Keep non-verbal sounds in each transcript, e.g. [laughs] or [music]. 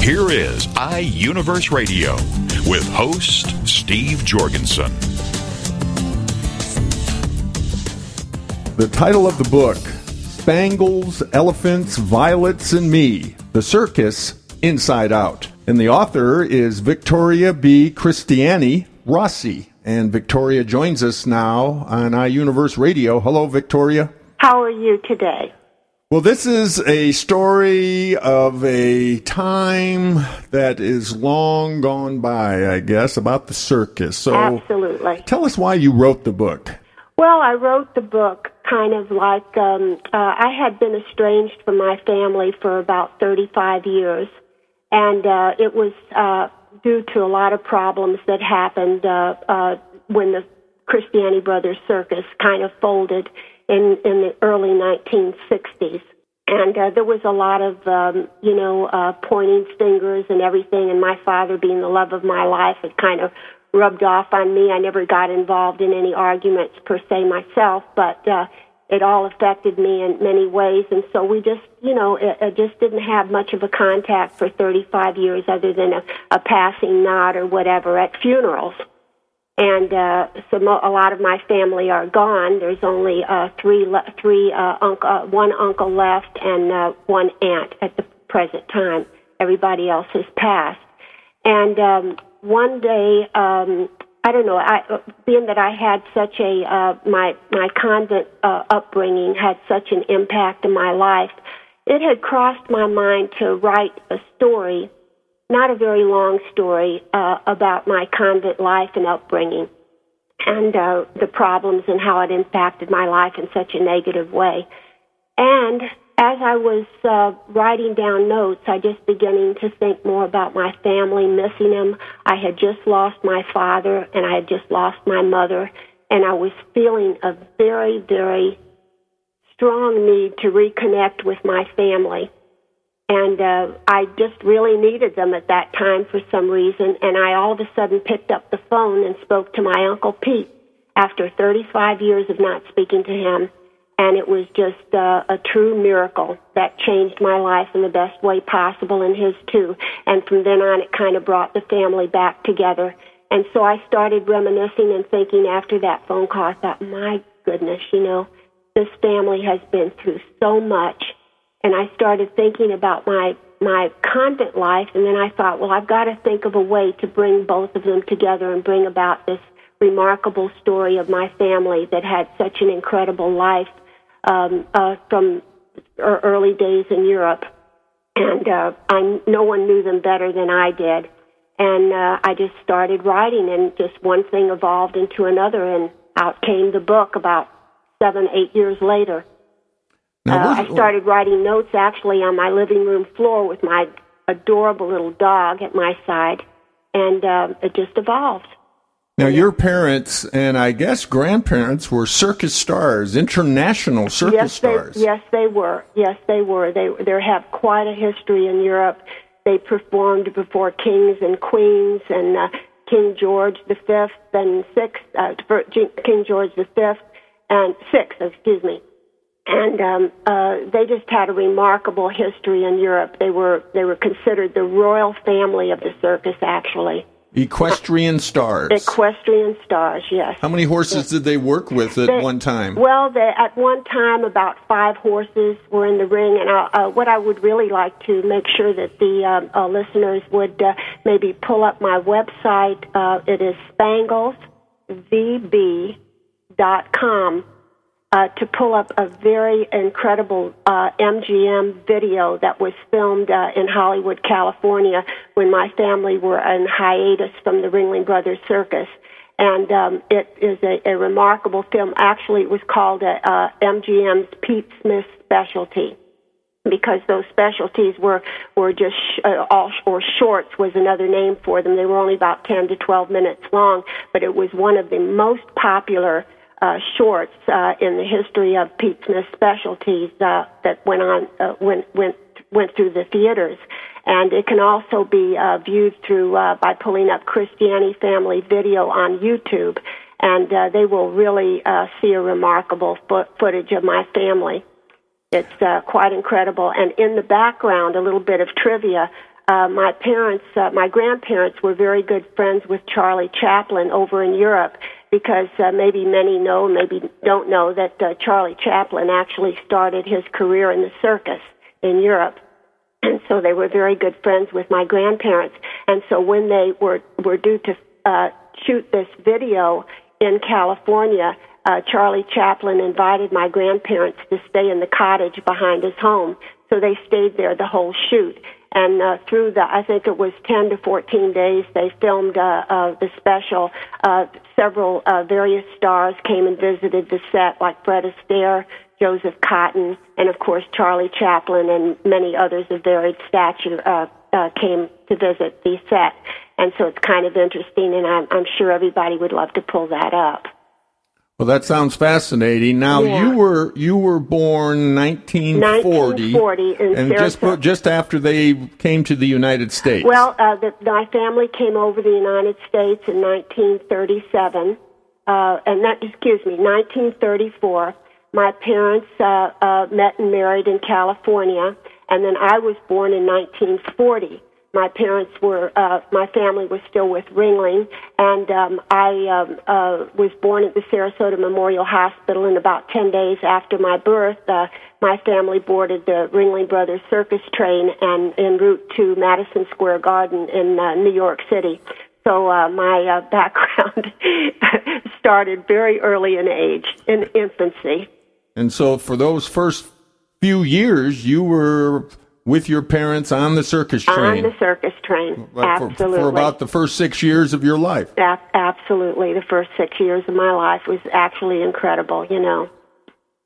Here is iUniverse Radio with host Steve Jorgensen. The title of the book Spangles, Elephants, Violets, and Me The Circus Inside Out. And the author is Victoria B. Cristiani Rossi. And Victoria joins us now on iUniverse Radio. Hello, Victoria. How are you today? Well, this is a story of a time that is long gone by, I guess, about the circus. So, Absolutely. tell us why you wrote the book. Well, I wrote the book kind of like um, uh, I had been estranged from my family for about 35 years, and uh, it was uh, due to a lot of problems that happened uh, uh, when the Cristiani Brothers Circus kind of folded in in the early 1960s. And uh, there was a lot of, um, you know, uh, pointing fingers and everything. And my father, being the love of my life, had kind of rubbed off on me. I never got involved in any arguments per se myself, but uh, it all affected me in many ways. And so we just, you know, it, it just didn't have much of a contact for 35 years, other than a, a passing nod or whatever at funerals and uh, so mo- a lot of my family are gone. There's only uh, three, le- three, uh, uncle, uh, one uncle left, and uh, one aunt at the present time. Everybody else has passed. And um, one day, um, I don't know. I, being that I had such a uh, my my convent uh, upbringing had such an impact in my life, it had crossed my mind to write a story not a very long story uh, about my convent life and upbringing and uh, the problems and how it impacted my life in such a negative way. And as I was uh, writing down notes, I just beginning to think more about my family, missing them. I had just lost my father and I had just lost my mother, and I was feeling a very, very strong need to reconnect with my family and uh, I just really needed them at that time for some reason. And I all of a sudden picked up the phone and spoke to my uncle Pete after 35 years of not speaking to him. And it was just uh, a true miracle that changed my life in the best way possible, and his too. And from then on, it kind of brought the family back together. And so I started reminiscing and thinking after that phone call, I thought, my goodness, you know, this family has been through so much and I started thinking about my my convent life, and then I thought, well, I've got to think of a way to bring both of them together and bring about this remarkable story of my family that had such an incredible life um, uh, from early days in Europe, and uh, I no one knew them better than I did, and uh, I just started writing, and just one thing evolved into another, and out came the book about seven, eight years later. Now, Uh, I started writing notes actually on my living room floor with my adorable little dog at my side, and um, it just evolved. Now, your parents and I guess grandparents were circus stars, international circus yes, stars. they yes they were. Yes, they were. They they have quite a history in Europe. They performed before kings and queens and uh, King George the Fifth and Sixth, uh, King George the Fifth and Sixth, excuse me. And um, uh, they just had a remarkable history in Europe. They were they were considered the royal family of the circus, actually. Equestrian stars. Equestrian stars, yes. How many horses did they work with at They- one time? Well, they, at one time, about five horses were in the ring, and uh, uh, what I would really like to make sure that the um, uh, listeners would uh, maybe pull up my website. Uh, it is spanglesvb.com. Uh, to pull up a very incredible uh, MGM video that was filmed uh, in Hollywood, California, when my family were in hiatus from the Ringling Brothers Circus and um, it is a, a remarkable film. Actually, it was called uh, uh, MGM's Pete Smith Specialty, because those specialties were were just uh, all or shorts was another name for them. They were only about 10 to 12 minutes long, but it was one of the most popular uh, shorts uh, in the history of Pete Smith specialties uh, that went on uh, went went went through the theaters. And it can also be uh, viewed through uh, by pulling up Cristiani Family Video on YouTube, and uh, they will really uh, see a remarkable fo- footage of my family. It's uh, quite incredible. And in the background, a little bit of trivia. Uh, my parents, uh, my grandparents were very good friends with Charlie Chaplin over in Europe because uh, maybe many know, maybe don't know that uh, Charlie Chaplin actually started his career in the circus in Europe. [clears throat] And so they were very good friends with my grandparents. And so when they were, were due to uh, shoot this video in California, uh, Charlie Chaplin invited my grandparents to stay in the cottage behind his home. So they stayed there the whole shoot. And uh, through the, I think it was 10 to 14 days, they filmed uh, uh, the special. Uh, several uh, various stars came and visited the set, like Fred Astaire, Joseph Cotten, and of course Charlie Chaplin and many others of varied stature uh, uh, came to visit the set. And so it's kind of interesting, and I'm, I'm sure everybody would love to pull that up. Well, that sounds fascinating. Now Yeah. you were you were born 1940, 1940 in and just just after they came to the United States. Well, uh, the, my family came over to the United States in 1937, uh, and that, excuse me, 1934. My parents uh, uh, met and married in California, and then I was born in 1940. My parents were, uh, my family was still with Ringling, and um, I um, uh, was born at the Sarasota Memorial Hospital. And about 10 days after my birth, uh, my family boarded the Ringling Brothers circus train and en route to Madison Square Garden in uh, New York City. So uh, my uh, [laughs] background [laughs] started very early in age, in infancy. and so for those first few years, you were with your parents on the circus train On the circus train, Like, for, absolutely. for about the first six years of your life. A- absolutely. The first six years of my life was actually incredible, you know.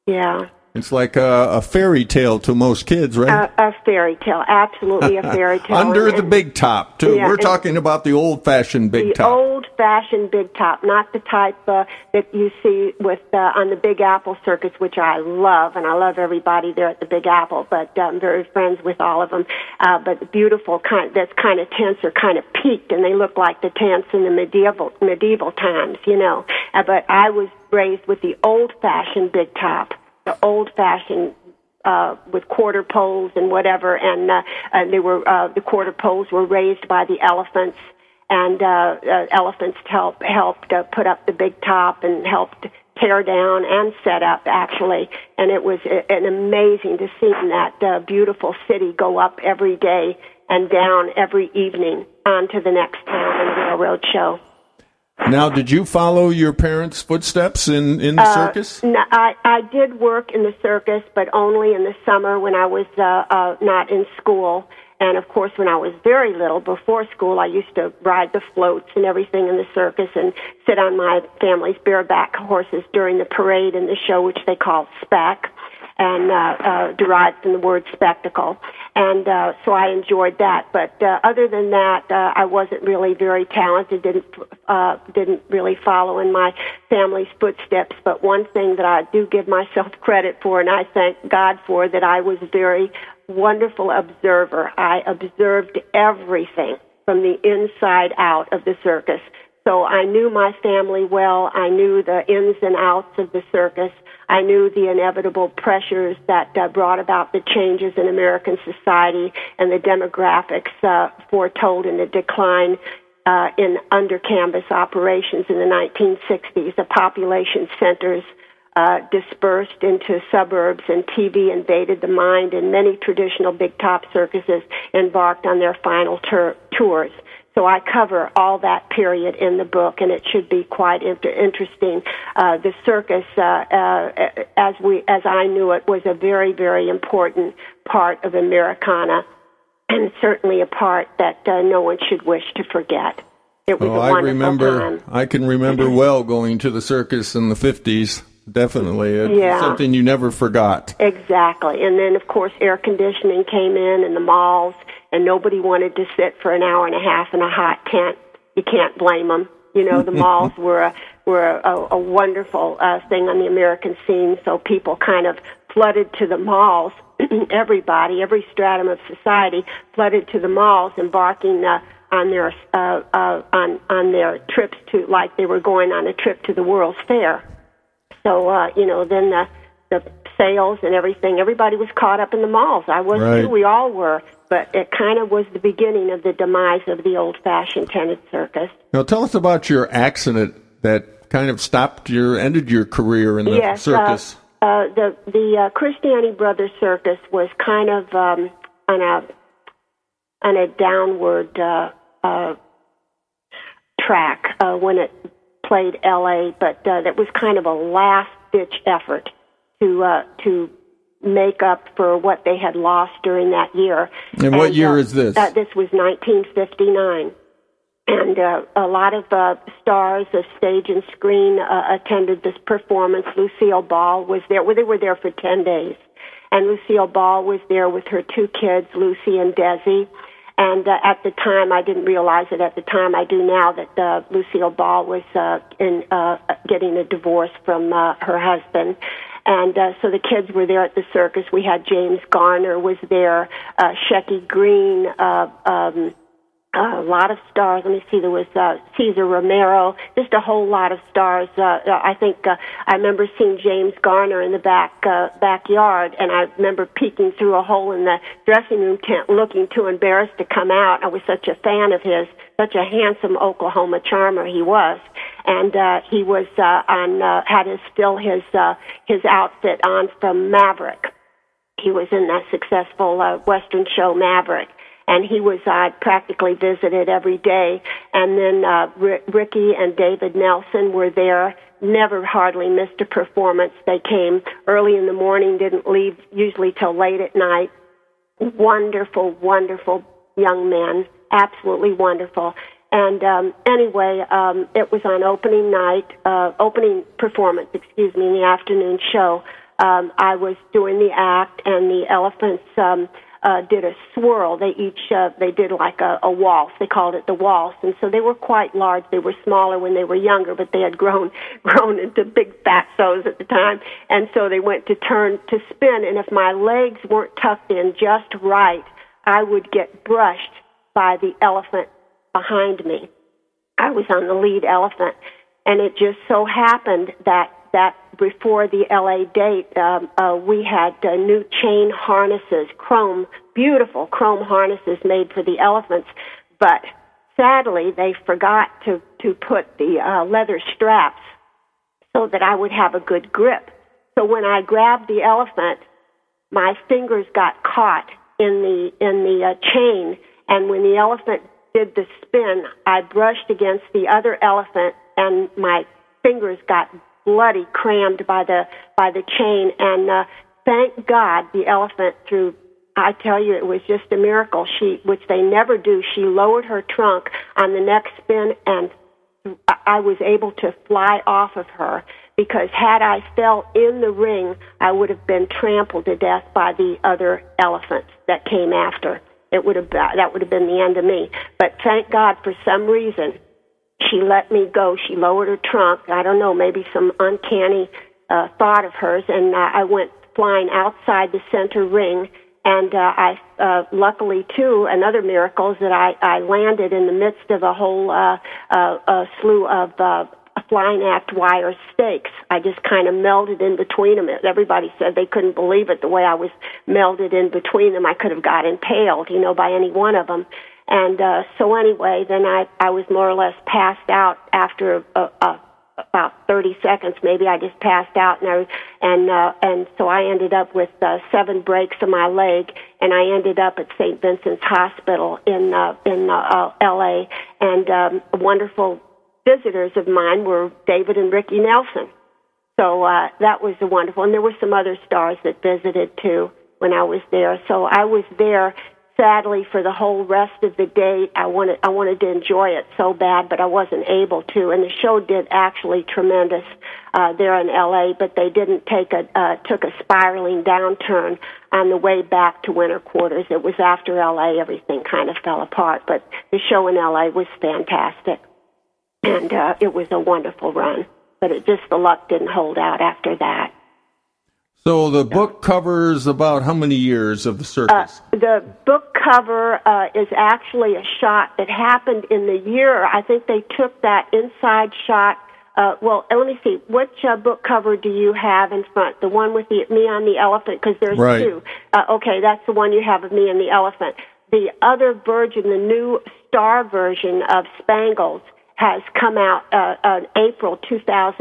Yeah. It's like a, a fairy tale to most kids, right? A, a fairy tale. Absolutely a [laughs] fairy tale. Under And- the big top, too. Yeah, We're talking about the old-fashioned big the top. old-fashioned big top, not the type uh, that you see with uh, on the Big Apple Circus, which I love, and I love everybody there at the Big Apple. But uh, I'm very friends with all of them. Uh, but the beautiful kind that's kind of tents are kind of peaked, and they look like the tents in the medieval medieval times, you know. Uh, but I was raised with the old-fashioned big top, the old-fashioned uh, with quarter poles and whatever, and uh, and they were uh, the quarter poles were raised by the elephants, and uh, uh, elephants help, helped uh, put up the big top and helped tear down and set up actually, and it was a, an amazing to see that uh, beautiful city go up every day and down every evening onto the next town the railroad show. Now, did you follow your parents' footsteps in, in the circus? No, I, I did work in the circus, but only in the summer when I was uh, uh, not in school. And of course, when I was very little, before school, I used to ride the floats and everything in the circus and sit on my family's bareback horses during the parade and the show, which they call spec, and uh, uh, derived from the word spectacle. And uh, so I enjoyed that. But uh, other than that, uh, I wasn't really very talented. Didn't uh, didn't really follow in my family's footsteps. But one thing that I do give myself [laughs] credit for, and I thank God for, that I was very wonderful observer. I observed everything from the inside out of the circus. So I knew my family well. I knew the ins and outs of the circus. I knew the inevitable pressures that uh, brought about the changes in American society and the demographics uh, foretold in the decline uh, in under canvas operations in the 1960s. The population centers uh, dispersed into suburbs, and TV invaded the mind, and many traditional big top circuses embarked on their final tur- tours. So I cover all that period in the book, and it should be quite inter- interesting. Uh, the circus, uh, uh, as we, as I knew it, was a very, very important part of Americana, and certainly a part that uh, no one should wish to forget. It was Oh, I remember. time. I can remember well going to the circus in the fifties. definitely. It's Yeah. something you never forgot. Exactly. And then, of course, air conditioning came in in the malls, and nobody wanted to sit for an hour and a half in a hot tent. You can't blame them. You know, the [laughs] malls were a, were a, a wonderful uh, thing on the American scene, so people kind of flooded to the malls. [clears throat] Everybody, every stratum of society, flooded to the malls, embarking uh, on their uh, uh, on on their trips to like they were going on a trip to the World's Fair. So uh, you know, then the the sales and everything, everybody was caught up in the malls. I was Right. too. We all were. But it kind of was the beginning of the demise of the old-fashioned tented circus. Now, tell us about your accident that kind of stopped your, ended your career in the yes, circus. Uh, uh, the the uh, Cristiani Brothers Circus was kind of um, on a on a downward uh, uh, track uh, when it played L.A., but uh, that was kind of a last ditch effort to uh, to make up for what they had lost during that year. And what year uh, is this? Uh, this was 1959 and uh, a lot of uh, stars of stage and screen uh, attended this performance. Lucille Ball was there. Well, they were there for ten days, and Lucille Ball was there with her two kids, Lucy and Desi. And uh, at the time, I didn't realize it at the time. I do now that uh, Lucille Ball was uh, in uh, getting a divorce from uh, her husband. And uh, so the kids were there at the circus. We had James Garner was there, uh, Shecky Greene, uh, um, a lot of stars. Let me see. There was uh, Cesar Romero. Just a whole lot of stars. Uh, uh, I think uh, I remember seeing James Garner in the back uh, backyard, and I remember peeking through a hole in the dressing room tent, looking too embarrassed to come out. I was such a fan of his. Such a handsome Oklahoma charmer he was, and uh, he was uh, on uh, had his still his uh, his outfit on from Maverick he was in that successful uh, Western show Maverick, and he was uh, practically visited every day. And then uh, R- Ricky and David Nelson were there. Never hardly missed a performance. They came early in the morning, didn't leave usually till late at night. Wonderful, wonderful young men, absolutely wonderful. And um, anyway, um, it was on opening night, uh, opening performance, excuse me, in the afternoon show. Um, I was doing the act, and the elephants um, uh, did a swirl. They each uh, they did like a, a waltz. They called it the waltz, and so they were quite large. They were smaller when they were younger, but they had grown [laughs] grown into big fat fatsos at the time. And so they went to turn to spin, and if my legs weren't tucked in just right, I would get brushed by the elephant behind me. I was on the lead elephant, and it just so happened that that before the LA date, um, uh, we had uh, new chain harnesses, chrome, beautiful chrome harnesses made for the elephants, but sadly they forgot to to put the uh, leather straps so that I would have a good grip. So when I grabbed the elephant, my fingers got caught in the in the uh, chain, and when the elephant did the spin, I brushed against the other elephant, and my fingers got bloody, crammed by the by the chain. And uh, thank God, the elephant through. I tell you, it was just a miracle. She, which they never do, she lowered her trunk on the next spin, and I was able to fly off of her because had I fell in the ring, I would have been trampled to death by the other elephants that came after. It would have that would have been the end of me. But thank God, for some reason, she let me go. She lowered her trunk. I don't know, maybe some uncanny uh, thought of hers, and uh, I went flying outside the center ring. And uh, I, uh, luckily too, another miracle is that I, I landed in the midst of a whole uh, uh, uh, slew of uh, flying act wire stakes. I just kind of melded in between them. Everybody said they couldn't believe it the way I was melded in between them. I could have got impaled, you know, by any one of them. And uh, so anyway, then I I was more or less passed out after uh, uh, about 30 seconds. Maybe I just passed out, and I, and uh, and so I ended up with uh, seven breaks in my leg, and I ended up at St. Vincent's Hospital in uh, in uh, uh, L.A. And um, wonderful visitors of mine were David and Ricky Nelson. So uh, that was wonderful, and there were some other stars that visited too when I was there. So I was there sadly, for the whole rest of the day, I wanted I wanted to enjoy it so bad, but I wasn't able to. And the show did actually tremendous uh, there in L.A., but they didn't take a uh, took a spiraling downturn on the way back to winter quarters. It was after L.A. everything kind of fell apart, but the show in L.A. was fantastic, and uh, it was a wonderful run. But it just the luck didn't hold out after that. So the book covers about how many years of the circus? Uh, the book cover uh, is actually a shot that happened in the year. I think they took that inside shot. Uh, well, let me see. Which uh, book cover do you have in front? The one with the me on the elephant? Because there's right. two. Uh, okay, that's the one you have of me and the elephant. The other version, the new star version of Spangles, has come out uh, uh, April 2009,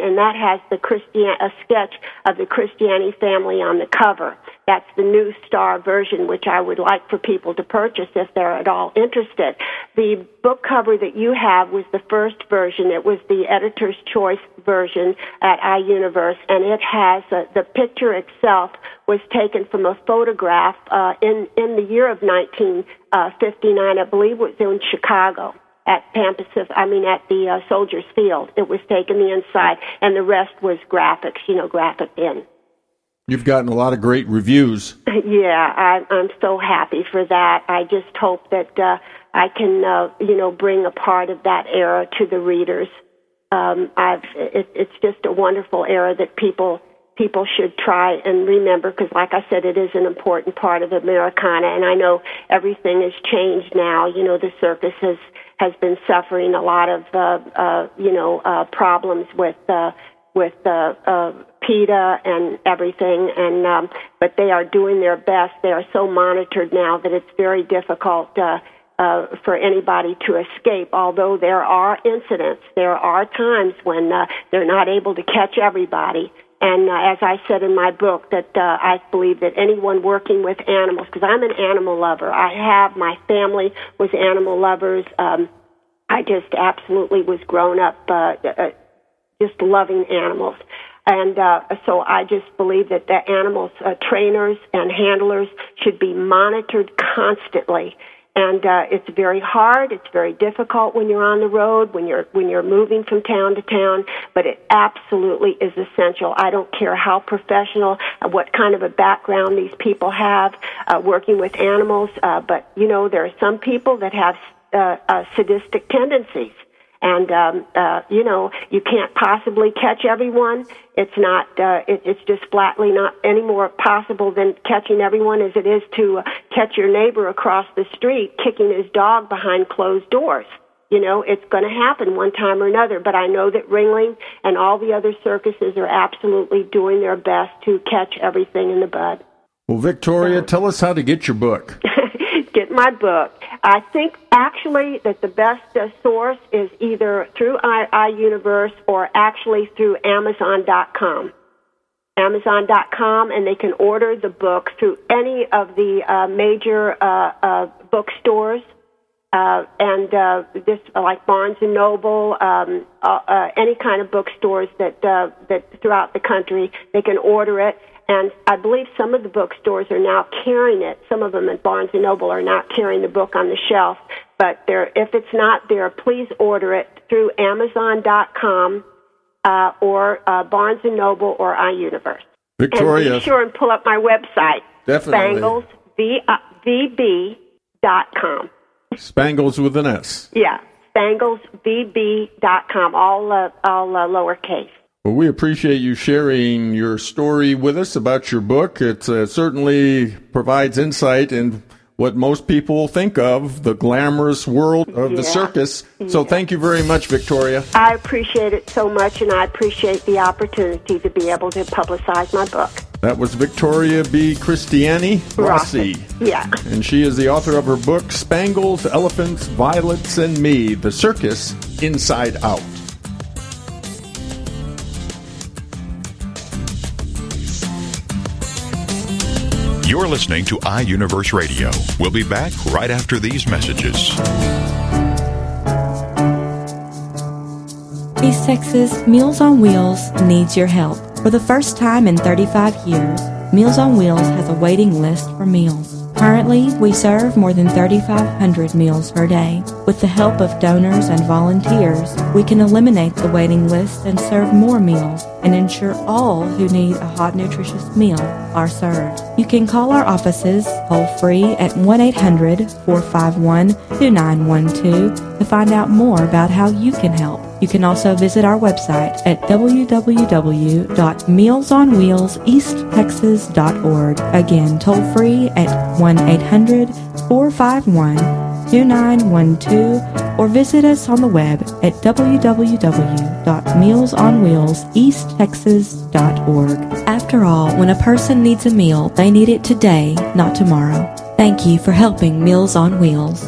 and that has the Christian a sketch of the Cristiani family on the cover. That's the new star version, which I would like for people to purchase if they're at all interested. The book cover that you have was the first version. It was the editor's choice version at iUniverse, and it has uh, the picture itself was taken from a photograph uh, in in the year of 1959. Uh, I believe it was in Chicago at Pacific, I mean at the uh, Soldiers Field. It was taken the inside, and the rest was graphics, you know, graphic in. You've gotten a lot of great reviews. [laughs] Yeah, I, I'm so happy for that. I just hope that uh, I can, uh, you know, bring a part of that era to the readers. Um, I've, it, it's just a wonderful era that people people should try and remember because like I said it is an important part of Americana and I know everything has changed now you know the circus has has been suffering a lot of uh, uh, you know uh, problems with uh, with uh, uh, PETA and everything, and um, but they are doing their best. They are so monitored now that it's very difficult. Uh, uh, for anybody to escape, although there are incidents, there are times when uh, they're not able to catch everybody. And uh, as I said in my book, that uh, I believe that anyone working with animals, because I'm an animal lover, I have my family was animal lovers. Um, I just absolutely was grown up uh, uh, just loving animals. And uh, so I just believe that the animals, uh, trainers and handlers should be monitored constantly and uh, it's very hard. It's very difficult when you're on the road, when you're when you're moving from town to town. But it absolutely is essential. I don't care how professional, uh, what kind of a background these people have uh, working with animals. Uh, but you know, there are some people that have uh, uh, sadistic tendencies and um, uh, you know you can't possibly catch everyone. It's not. Uh, it, it's just flatly not any more possible than catching everyone as it is to uh, catch your neighbor across the street kicking his dog behind closed doors. You know, it's going to happen one time or another. But I know that Ringling and all the other circuses are absolutely doing their best to catch everything in the bud. Well, Victoria, tell us how to get your book. [laughs] get my book. I think actually that the best uh, source is either through iUniverse or actually through Amazon.com. Amazon.com, and they can order the book through any of the uh, major uh, uh, bookstores. Uh, and uh, this, like Barnes and Noble, um, any kind of bookstores that that throughout the country, they can order it and I believe some of the bookstores are now carrying it. Some of them at Barnes and Noble are not carrying the book on the shelf. But there, if it's not there, please order it through Amazon.com uh, or uh, Barnes and Noble or iUniverse. Victoria, and be sure and pull up my website. Definitely. Spangles v, uh, VB.com. Spangles with an S. Yeah, SpanglesVB.com, all uh, all uh, lowercase. Well, we appreciate you sharing your story with us about your book. It uh, certainly provides insight in what most people think of the glamorous world of yeah. the circus. So yeah. thank you very much, Victoria. I appreciate it so much, and I appreciate the opportunity to be able to publicize my book. That was Victoria B. Cristiani Rossi. Yeah. And she is the author of her book, Spangles, Elephants, Violets, and Me The Circus Inside Out. You're listening to iUniverse Radio. We'll be back right after these messages. East Texas Meals on Wheels needs your help. For the first time in 35 years, Meals on Wheels has a waiting list for meals. Currently, we serve more than 3,500 meals per day. With the help of donors and volunteers, we can eliminate the waiting list and serve more meals and ensure all who need a hot, nutritious meal are served. You can call our offices toll free at 1 800 451 2912 to find out more about how you can help. You can also visit our website at www.mealsonwheelseasttexas.org. Again, toll free at 1 800 451 2912 or visit us on the web at www.mealsonwheelseasttexas.org. After all, when a person needs a meal, they need it today, not tomorrow. Thank you for helping Meals on Wheels.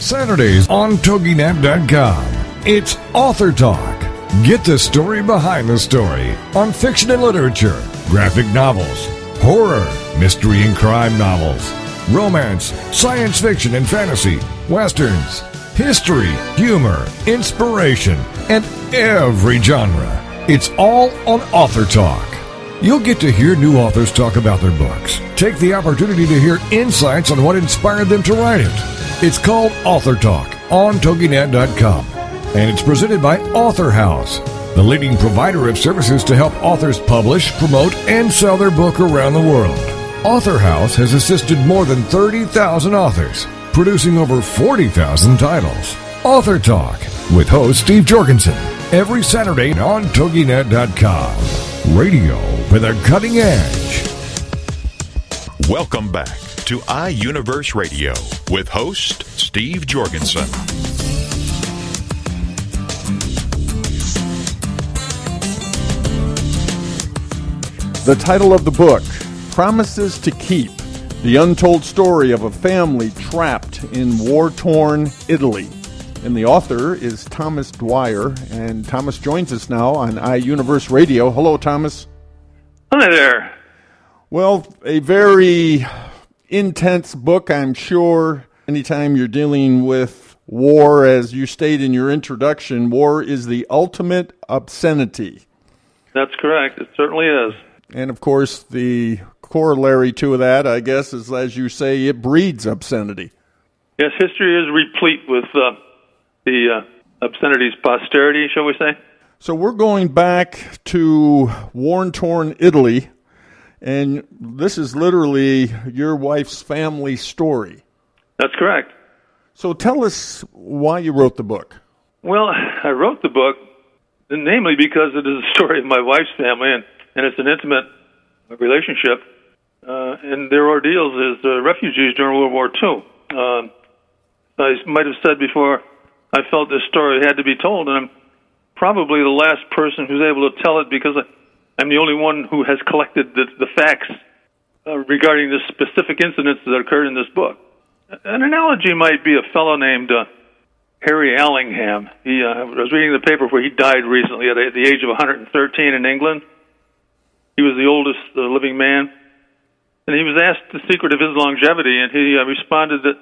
Saturdays on TogiNet.com. It's Author Talk. Get the story behind the story on fiction and literature, graphic novels, horror, mystery and crime novels, romance, science fiction and fantasy, westerns, history, humor, inspiration, and every genre. It's all on Author Talk. You'll get to hear new authors talk about their books. Take the opportunity to hear insights on what inspired them to write it. It's called Author Talk on TogiNet.com. And it's presented by Author House, the leading provider of services to help authors publish, promote, and sell their book around the world. Author House has assisted more than 30,000 authors, producing over 40,000 titles. Author Talk with host Steve Jorgensen every Saturday on TogiNet.com. Radio with a cutting edge. Welcome back to iUniverse Radio with host Steve Jorgensen. The title of the book, Promises to Keep The Untold Story of a Family Trapped in War Torn Italy. And the author is Thomas Dwyer, and Thomas joins us now on iUniverse Radio. Hello, Thomas. Hi there. Well, a very intense book, I'm sure. Anytime you're dealing with war, as you state in your introduction, war is the ultimate obscenity. That's correct. It certainly is. And of course, the corollary to that, I guess, is as you say, it breeds obscenity. Yes, history is replete with uh, the uh, obscenities posterity, shall we say? So we're going back to worn torn Italy, and this is literally your wife's family story. That's correct. So tell us why you wrote the book. Well, I wrote the book namely because it is a story of my wife's family, and, and it's an intimate relationship, uh, and their ordeals as uh, refugees during World War II. Um, I might have said before, I felt this story had to be told, and I'm probably the last person who's able to tell it because I, I'm the only one who has collected the, the facts uh, regarding the specific incidents that occurred in this book. An analogy might be a fellow named uh, Harry Allingham. He, uh, I was reading the paper where he died recently at the age of 113 in England. He was the oldest uh, living man, and he was asked the secret of his longevity, and he uh, responded that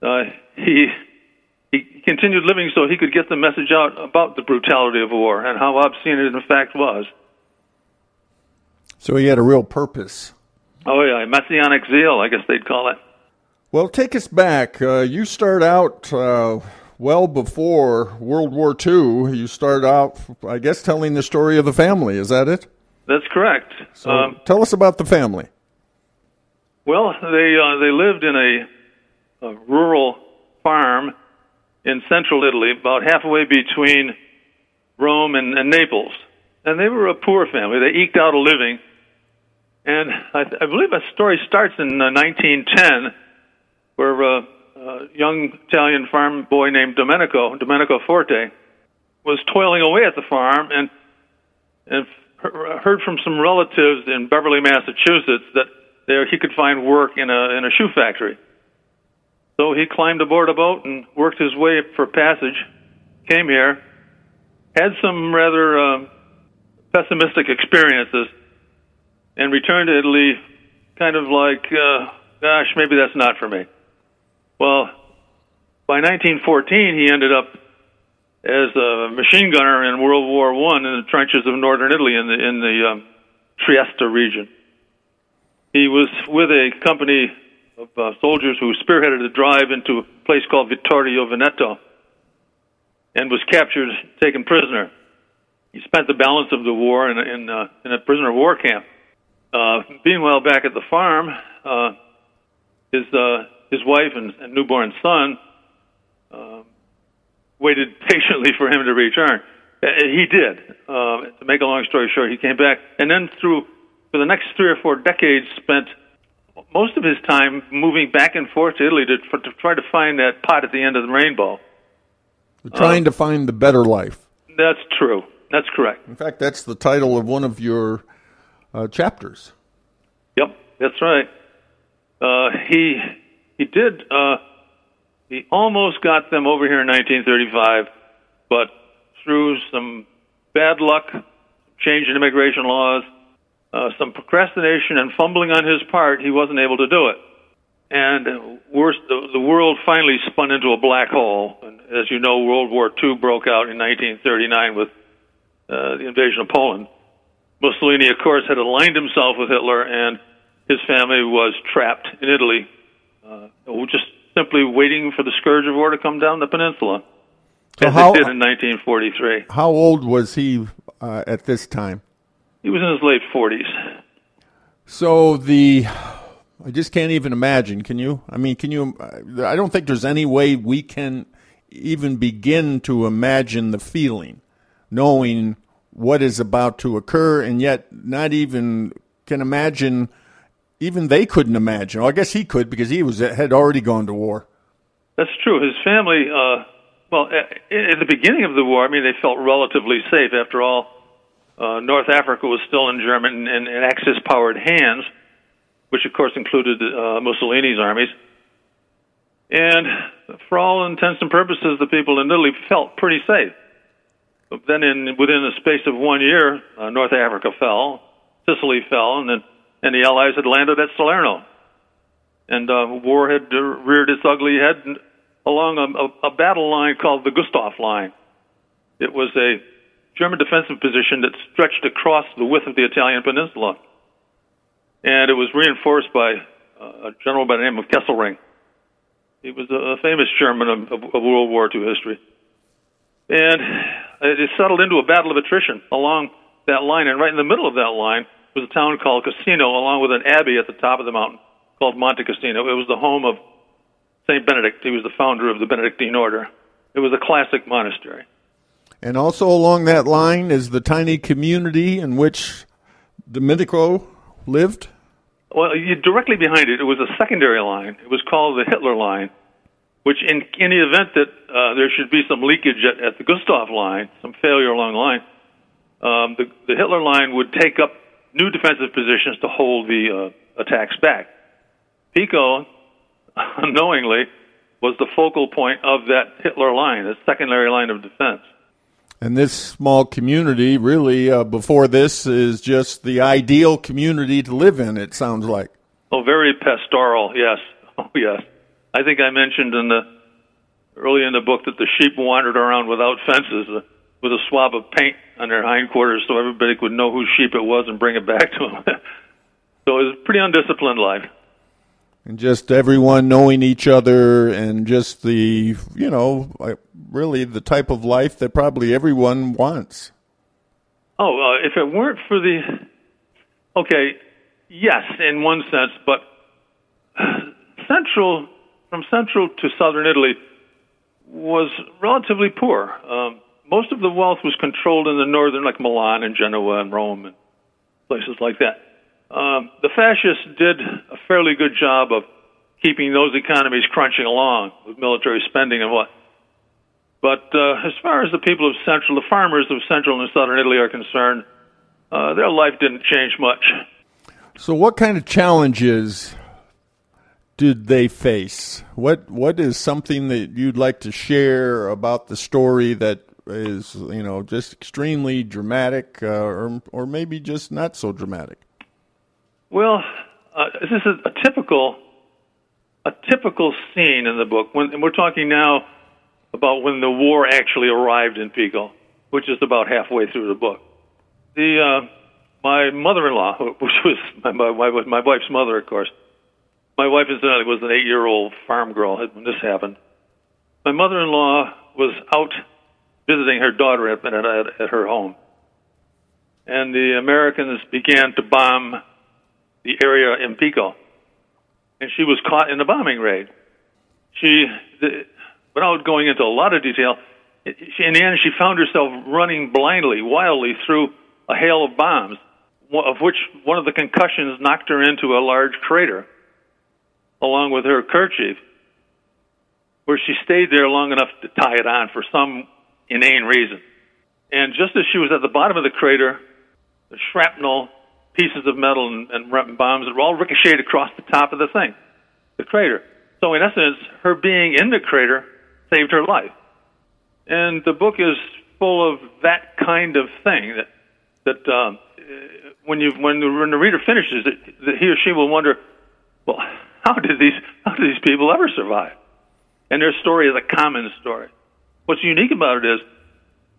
uh, he he continued living so he could get the message out about the brutality of war and how obscene it in fact was. So he had a real purpose. Oh yeah, messianic zeal, I guess they'd call it. Well, take us back. Uh, you start out uh, well before World War II. You start out, I guess, telling the story of the family. Is that it? That's correct. So um, tell us about the family. Well, they uh, they lived in a, a rural farm in central Italy, about halfway between Rome and, and Naples, and they were a poor family. They eked out a living, and I, I believe a story starts in uh, 1910, where uh, a young Italian farm boy named Domenico Domenico Forte was toiling away at the farm and and heard from some relatives in Beverly, Massachusetts, that there he could find work in a in a shoe factory. So he climbed aboard a boat and worked his way for passage. Came here, had some rather uh, pessimistic experiences, and returned to Italy, kind of like, uh, gosh, maybe that's not for me. Well, by 1914, he ended up as a machine gunner in World War One in the trenches of northern Italy in the in the um, Trieste region. He was with a company of uh, soldiers who spearheaded a drive into a place called Vittorio Veneto and was captured, taken prisoner. He spent the balance of the war in, in, uh, in a prisoner of war camp. Uh, meanwhile, back at the farm, uh, his, uh, his wife and, and newborn son uh, waited patiently for him to return. Uh, he did. Uh, to make a long story short, he came back, and then through for the next three or four decades, spent most of his time moving back and forth to Italy to, for, to try to find that pot at the end of the rainbow. trying to find the better life. That's true. That's correct. In fact, that's the title of one of your uh, chapters. Yep, that's right. Uh, he he did. Uh, he almost got them over here in 1935, but through some bad luck, change in immigration laws, uh, some procrastination and fumbling on his part, he wasn't able to do it. And worse, the, the world finally spun into a black hole. And as you know, World War II broke out in 1939 with uh, the invasion of Poland. Mussolini, of course, had aligned himself with Hitler, and his family was trapped in Italy, uh, just simply waiting for the scourge of war to come down the peninsula. So as how- it did in 1943. How old was he uh, at this time? He was in his late 40s. So the, I just can't even imagine. Can you? I mean, can you? I don't think there's any way we can even begin to imagine the feeling, knowing what is about to occur, and yet not even can imagine. Even they couldn't imagine. Well, I guess he could because he was had already gone to war. That's true. His family, uh, well, at, the beginning of the war, I mean, they felt relatively safe. After all, uh, North Africa was still in German and, and Axis-powered hands, which of course included uh, Mussolini's armies. And for all intents and purposes, the people in Italy felt pretty safe. But then, in within the space of one year, uh, North Africa fell, Sicily fell, and then and the Allies had landed at Salerno and uh, war had reared its ugly head along a, a, a battle line called the Gustav Line. It was a German defensive position that stretched across the width of the Italian peninsula, and it was reinforced by uh, a general by the name of Kesselring. He was a, a famous German of, of, of World War II history, and it settled into a battle of attrition along that line. And right in the middle of that line was a town called Cassino, along with an abbey at the top of the mountain called Monte Cassino. It was the home of Saint Benedict. He was the founder of the Benedictine order. It was a classic monastery. And also along that line is the tiny community in which Domenico lived. Well, directly behind it, it was a secondary line. It was called the Hitler line, which, in, the event that uh, there should be some leakage at, at the Gustav line, some failure along the line, um, the, the Hitler line would take up new defensive positions to hold the uh, attacks back. Pico, [laughs] unknowingly, was the focal point of that Hitler line, the secondary line of defense. And this small community, really, uh, before this, is just the ideal community to live in, it sounds like. Oh, very pastoral, yes. [laughs] Oh, yes. I think I mentioned in the early in the book that the sheep wandered around without fences with a swab of paint on their hindquarters so everybody could know whose sheep it was and bring it back to them. [laughs] so it was a pretty undisciplined life. And just everyone knowing each other and just the, you know, really the type of life that probably everyone wants. Oh, uh, if it weren't for the. Okay, yes, in one sense, but [sighs] central, from central to southern Italy, was relatively poor. Um, most of the wealth was controlled in the northern, like Milan and Genoa and Rome and places like that. Um, the fascists did a fairly good job of keeping those economies crunching along with military spending and what. But uh, as far as the people of central, the farmers of central and southern Italy are concerned, uh, their life didn't change much. So, what kind of challenges did they face? What What is something that you'd like to share about the story that is, you know, just extremely dramatic, uh, or or maybe just not so dramatic? Well, uh, this is a typical a typical scene in the book. When and we're talking now about when the war actually arrived in Pico, which is about halfway through the book. The uh, my mother-in-law, which was [laughs] my, my my wife's mother, of course, My wife incidentally was an eight-year-old farm girl when this happened. My mother-in-law was out visiting her daughter at, at, at her home, and the Americans began to bomb the area in Pico, and she was caught in the bombing raid. She, the, without going into a lot of detail, she, in the end, she found herself running blindly, wildly through a hail of bombs, of which one of the concussions knocked her into a large crater, along with her kerchief, where she stayed there long enough to tie it on for some inane reason. And just as she was at the bottom of the crater, the shrapnel, pieces of metal, and, and bombs were all ricocheted across the top of the thing, the crater. So, in essence, her being in the crater saved her life. And the book is full of that kind of thing that that um, when you when the, when the reader finishes it, that he or she will wonder, well, how did these how did these people ever survive? And their story is a common story. What's unique about it is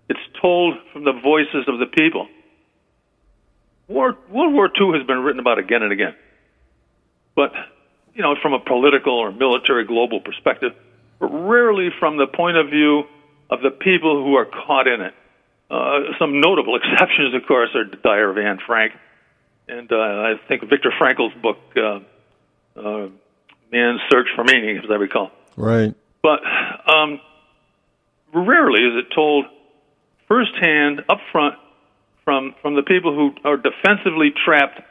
it's told from the voices of the people. War, World War II has been written about again and again, but you know, from a political or military global perspective, but rarely from the point of view of the people who are caught in it. Uh, some notable [laughs] exceptions, of course, are Diary of Anne Frank, and uh, I think Viktor Frankl's book, uh, uh, Man's Search for Meaning, as I recall. Right. But um, rarely is it told firsthand, up front, from from the people who are defensively trapped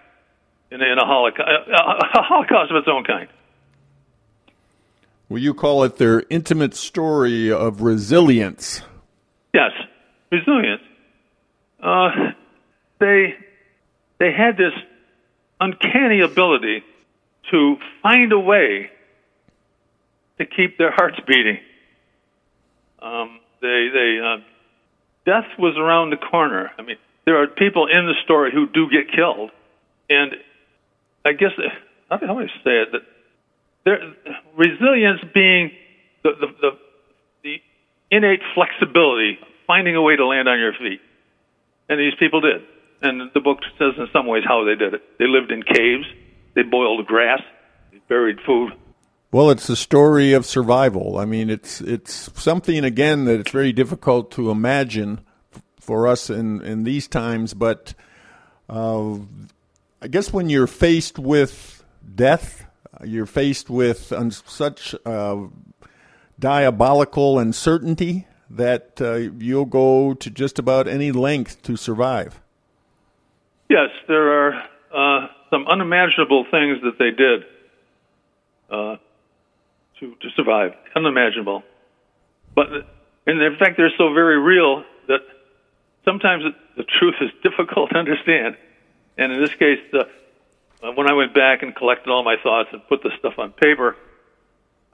in, in a, holocaust, a holocaust of its own kind. Well, you call it their intimate story of resilience. Yes, resilience. Uh, they they had this uncanny ability to find a way to keep their hearts beating. Um, they they uh, death was around the corner. I mean, there are people in the story who do get killed, and I guess how do I say it that there, resilience being the, the, the, the innate flexibility, finding a way to land on your feet. And these people did. And the book says in some ways how they did it. They lived in caves, they boiled grass, they buried food. Well, it's a story of survival. I mean, it's it's something again that it's very difficult to imagine for us in in these times. But uh, I guess when you're faced with death you're faced with such uh, diabolical uncertainty that uh, you'll go to just about any length to survive. Yes, there are uh, some unimaginable things that they did uh, to to survive. Unimaginable, but and in fact, they're so very real that sometimes the truth is [laughs] difficult to understand. And in this case, the uh, when I went back and collected all my thoughts and put the stuff on paper,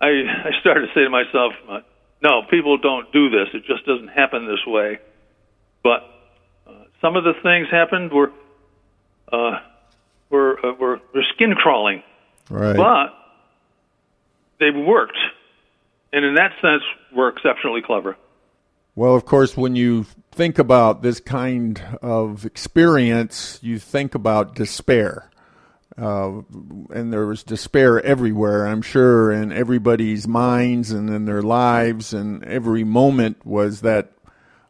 I, I started to say to myself, uh, no, people don't do this. It just doesn't happen this way. But uh, some of the things happened were uh, were, uh, were were skin crawling, right. but they worked, and in that sense, were exceptionally clever. Well, of course, when you think about this kind of experience, you think about despair. Uh, and there was despair everywhere, I'm sure, in everybody's minds and in their lives, and every moment was that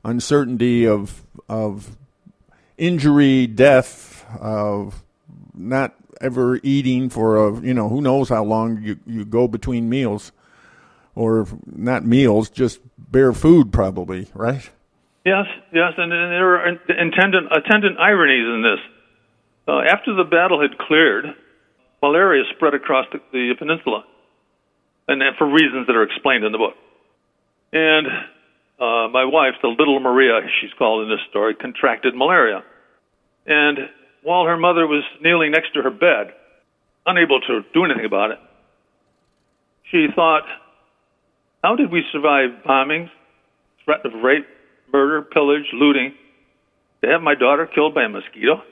uncertainty of of injury, death, of not ever eating for a you know who knows how long you you go between meals, or not meals, just bare food probably, right? Yes, yes, and, and there are attendant attendant ironies in this. Uh, after the battle had cleared, malaria spread across the, the peninsula, and for reasons that are explained in the book. And uh, my wife, the little Maria, she's called in this story, contracted malaria. And while her mother was kneeling next to her bed, unable to do anything about it, she thought, how did we survive bombings, threat of rape, murder, pillage, looting, to have my daughter killed by a mosquito?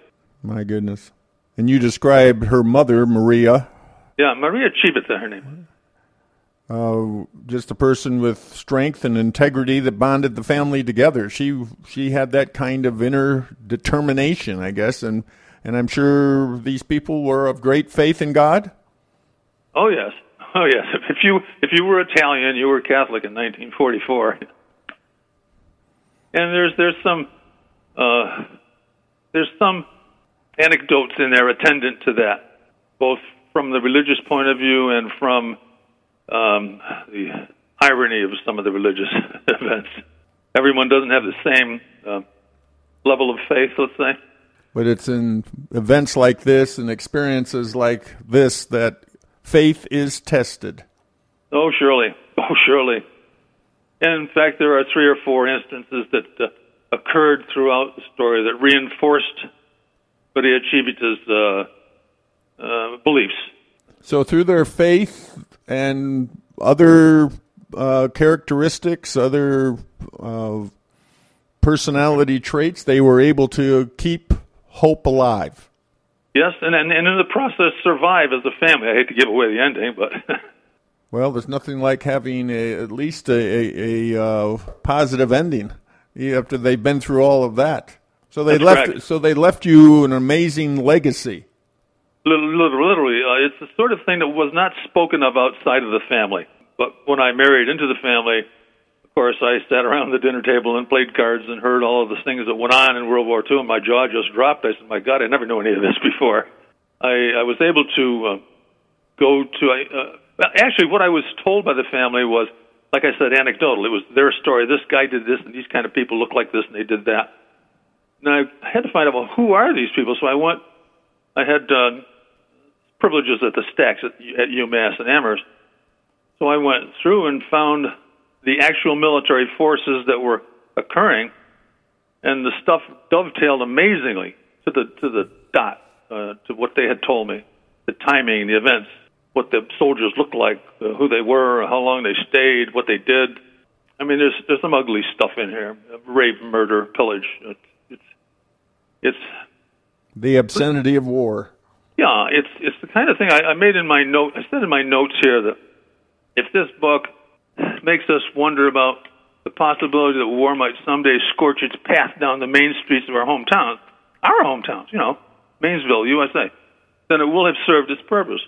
My goodness. And you described her mother, Maria. Yeah, Maria Civita, her name. Uh, just a person with strength and integrity that bonded the family together. She she had that kind of inner determination, I guess, and and I'm sure these people were of great faith in God. Oh yes, oh yes. [laughs] If you if you were Italian, you were Catholic in 1944. And there's there's some uh, there's some anecdotes in there attendant to that, both from the religious point of view and from um, the irony of some of the religious [laughs] events. Everyone doesn't have the same uh, level of faith, let's say. But it's in events like this and experiences like this that faith is tested. Oh, surely. Oh, surely. And in fact, there are three or four instances that uh, occurred throughout the story that reinforced Maria Civita's uh, uh, beliefs. So, through their faith and other uh, characteristics, other uh, personality traits, they were able to keep hope alive. Yes, and, and and in the process survive as a family. I hate to give away the ending, but [laughs] well, there's nothing like having a, at least a, a, a uh, positive ending after they've been through all of that. So they That's left. correct. So they left you an amazing legacy. Literally, uh, it's the sort of thing that was not spoken of outside of the family. But when I married into the family, of course, I sat around the dinner table and played cards and heard all of the things that went on in World War II, and my jaw just dropped. I said, "My God, I never knew any of this [laughs] before." I, I was able to uh, go to. Uh, well, actually, what I was told by the family was, like I said, anecdotal. It was their story. This guy did this, and these kind of people look like this, and they did that. And I had to find out, well, who are these people? So I went. I had uh, privileges at the stacks at, at UMass and Amherst. So I went through and found the actual military forces that were occurring, and the stuff dovetailed amazingly to the to the dot uh, to what they had told me, the timing, the events, what the soldiers looked like, uh, who they were, how long they stayed, what they did. I mean, there's there's some ugly stuff in here: rape, murder, pillage. It's it's, it's The obscenity of war. Yeah, it's it's the kind of thing I, I made in my note. I said in my notes here that if this book makes us wonder about the possibility that war might someday scorch its path down the main streets of our hometowns, our hometowns, you know, Mainsville, USA, then it will have served its purpose.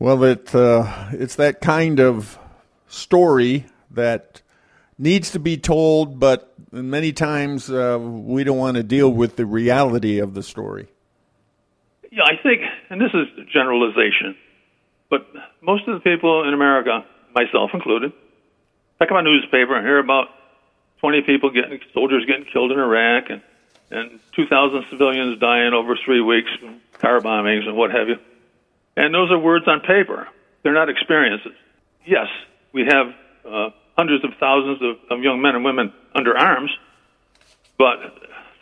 Well, it uh, it's that kind of story that needs to be told, but many times uh, we don't want to deal with the reality of the story. Yeah, I think, and this is generalization, but most of the people in America, myself included, pick up a newspaper and hear about 20 people getting, soldiers getting killed in Iraq and, and 2,000 civilians dying over three weeks from car bombings and what have you. And those are words on paper. They're not experiences. Yes, we have uh, hundreds of thousands of, of young men and women under arms, but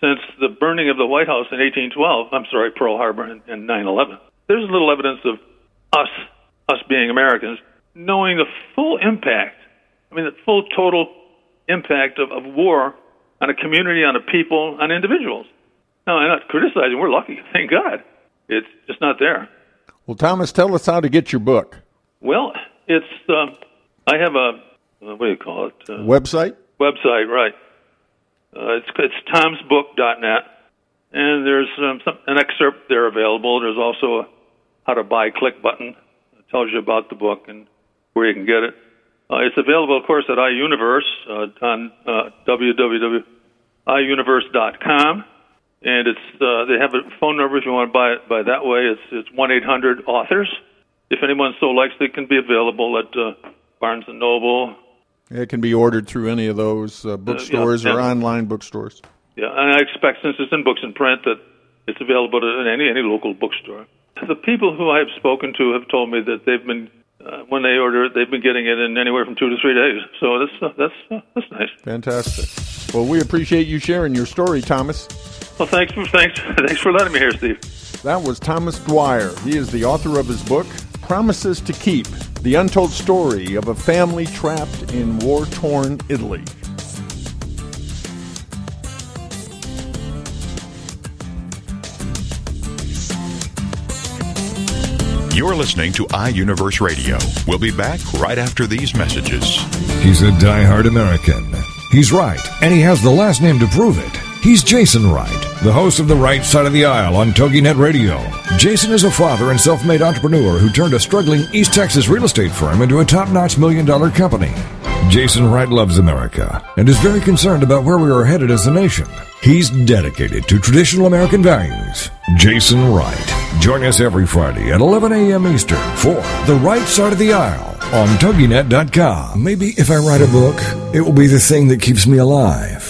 since the burning of the White House in 1812, I'm sorry, Pearl Harbor and, and 9/11, there's little evidence of us, us being Americans, knowing the full impact. I mean, the full total impact of, of war on a community, on a people, on individuals. No, I'm not criticizing. We're lucky, [laughs] thank God. It's just not there. Well, Thomas, tell us how to get your book. Well, it's uh, I have a uh, what do you call it? Uh, Website? website, right? Uh, it's it's tomsbook.net, and there's um, some, an excerpt there available. There's also a how to buy click button that tells you about the book and where you can get it. Uh, it's available, of course, at iUniverse uh, on uh, www.iuniverse.com, and it's uh, they have a phone number if you want to buy it by that way. It's it's one eight hundred authors. If anyone so likes, it can be available at uh, Barnes and Noble, It can be ordered through any of those uh, bookstores yeah. or online bookstores. Yeah, and I expect since it's in Books in Print that it's available in any any local bookstore. The people who I have spoken to have told me that they've been uh, when they order it, they've been getting it in anywhere from two to three days. So that's uh, that's uh, that's nice. Fantastic. Well, we appreciate you sharing your story, Thomas. Well, thanks for thanks [laughs] thanks for letting me here, Steve. That was Thomas Dwyer. He is the author of his book, Promises to Keep The Untold Story of a Family Trapped in War Torn Italy. You're listening to iUniverse Radio. We'll be back right after these messages. He's a die-hard American. He's right, and he has the last name to prove it. He's Jason Wright, the host of The Right Side of the Aisle on TogiNet Radio. Jason is a father and self made entrepreneur who turned a struggling East Texas real estate firm into a top notch million dollar company. Jason Wright loves America and is very concerned about where we are headed as a nation. He's dedicated to traditional American values. Jason Wright. Join us every Friday at 11 a.m. Eastern for The Right Side of the Aisle on TogiNet.com. Maybe if I write a book, it will be the thing that keeps me alive.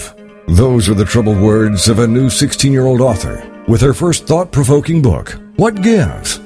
Those are the troubled words of a new 16 year old author with her first thought provoking book, What Gives?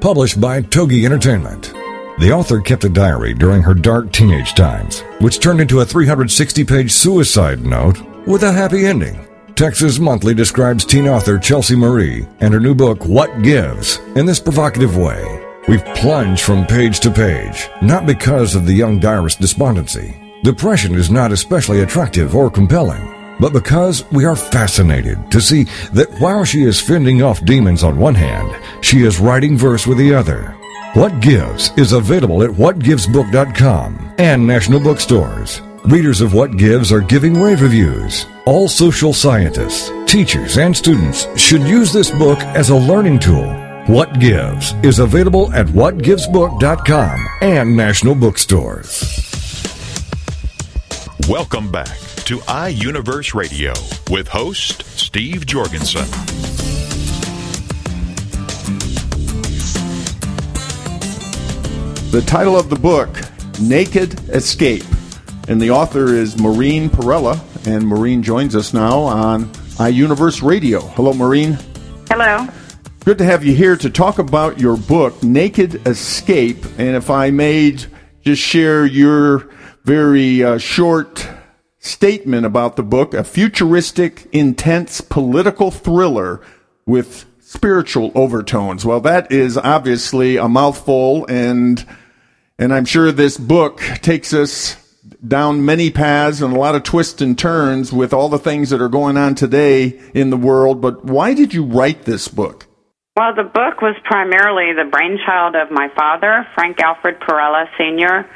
Published by Togi Entertainment. The author kept a diary during her dark teenage times, which turned into a 360 page suicide note with a happy ending. Texas Monthly describes teen author Chelsea Marie and her new book, What Gives, in this provocative way. We've plunged from page to page, not because of the young diarist's despondency. Depression is not especially attractive or compelling, but because we are fascinated to see that while she is fending off demons on one hand, she is writing verse with the other. What Gives is available at whatgivesbook.com and national bookstores. Readers of What Gives are giving rave reviews. All social scientists, teachers, and students should use this book as a learning tool. What Gives is available at whatgivesbook.com and national bookstores. Welcome back to iUniverse Radio with host Steve Jorgensen. The title of the book, Naked Escape. And the author is Maureen Parella. And Maureen joins us now on iUniverse Radio. Hello, Maureen. Hello. Good to have you here to talk about your book, Naked Escape. And if I may just share your very uh, short statement about the book, a futuristic, intense political thriller with spiritual overtones. Well, that is obviously a mouthful and and I'm sure this book takes us down many paths and a lot of twists and turns with all the things that are going on today in the world. But why did you write this book? Well, the book was primarily the brainchild of my father, Frank Alfred Parella Sr.,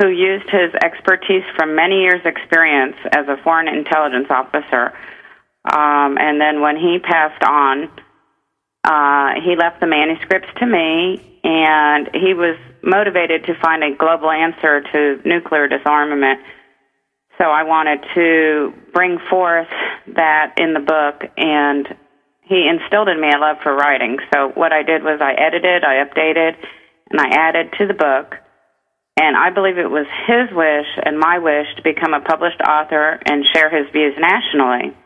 who used his expertise from many years' experience as a foreign intelligence officer. Um, and then when he passed on, uh, he left the manuscripts to me, and he was motivated to find a global answer to nuclear disarmament. So I wanted to bring forth that in the book, and he instilled in me a love for writing. So what I did was I edited, I updated, and I added to the book. And I believe it was his wish and my wish to become a published author and share his views nationally.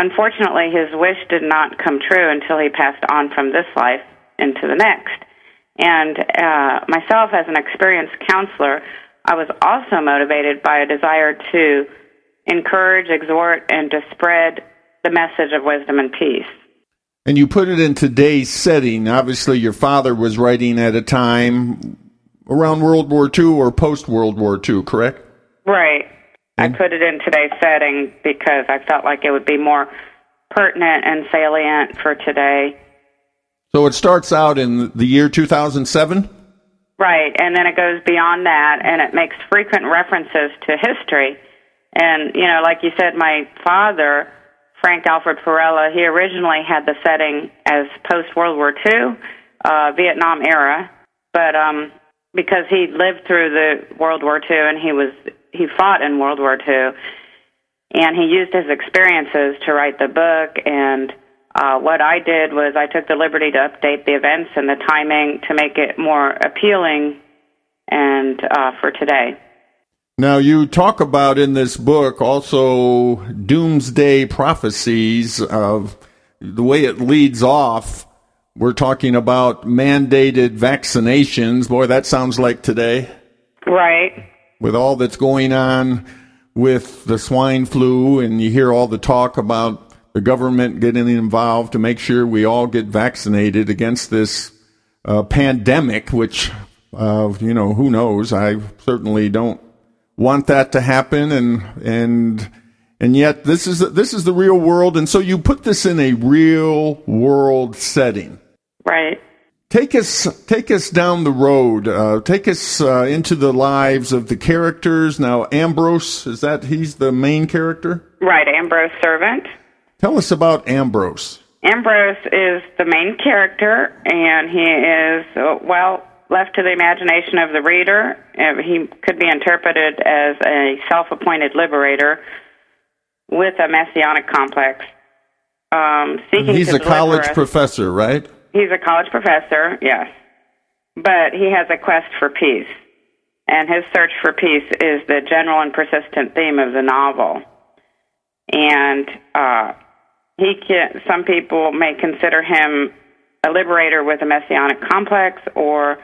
Unfortunately, his wish did not come true until he passed on from this life into the next. And uh, myself, as an experienced counselor, I was also motivated by a desire to encourage, exhort, and to spread the message of wisdom and peace. And you put it in today's setting. Obviously, your father was writing at a time around World War II or post World War II, correct? Right. I put it in today's setting because I felt like it would be more pertinent and salient for today. So it starts out in the year 2007? Right, and then it goes beyond that, and it makes frequent references to history. And, you know, like you said, my father, Frank Alfred Parella, he originally had the setting as post World War II, uh, Vietnam era, but um, because he lived through the World War II and he was he fought in World War II, and he used his experiences to write the book and uh, what I did was I took the liberty to update the events and the timing to make it more appealing and uh, for today. Now, you talk about in this book also doomsday prophecies of the way it leads off. We're talking about mandated vaccinations. Boy, that sounds like today. Right. With all that's going on with the swine flu, and you hear all the talk about the government getting involved to make sure we all get vaccinated against this uh, pandemic, which, uh, you know, who knows? I certainly don't want that to happen, and and and yet this is this is the real world, and so you put this in a real world setting, right? Take us take us down the road. Uh, take us uh, into the lives of the characters. Now, Ambrose is that he's the main character, right? Ambrose Servant. Tell us about Ambrose. Ambrose is the main character, and he is, well, left to the imagination of the reader. He could be interpreted as a self appointed liberator with a messianic complex. Um, seeking He's to a college professor, right? He's a college professor, yes. But he has a quest for peace. And his search for peace is the general and persistent theme of the novel. And uh, he can, some people may consider him a liberator with a messianic complex or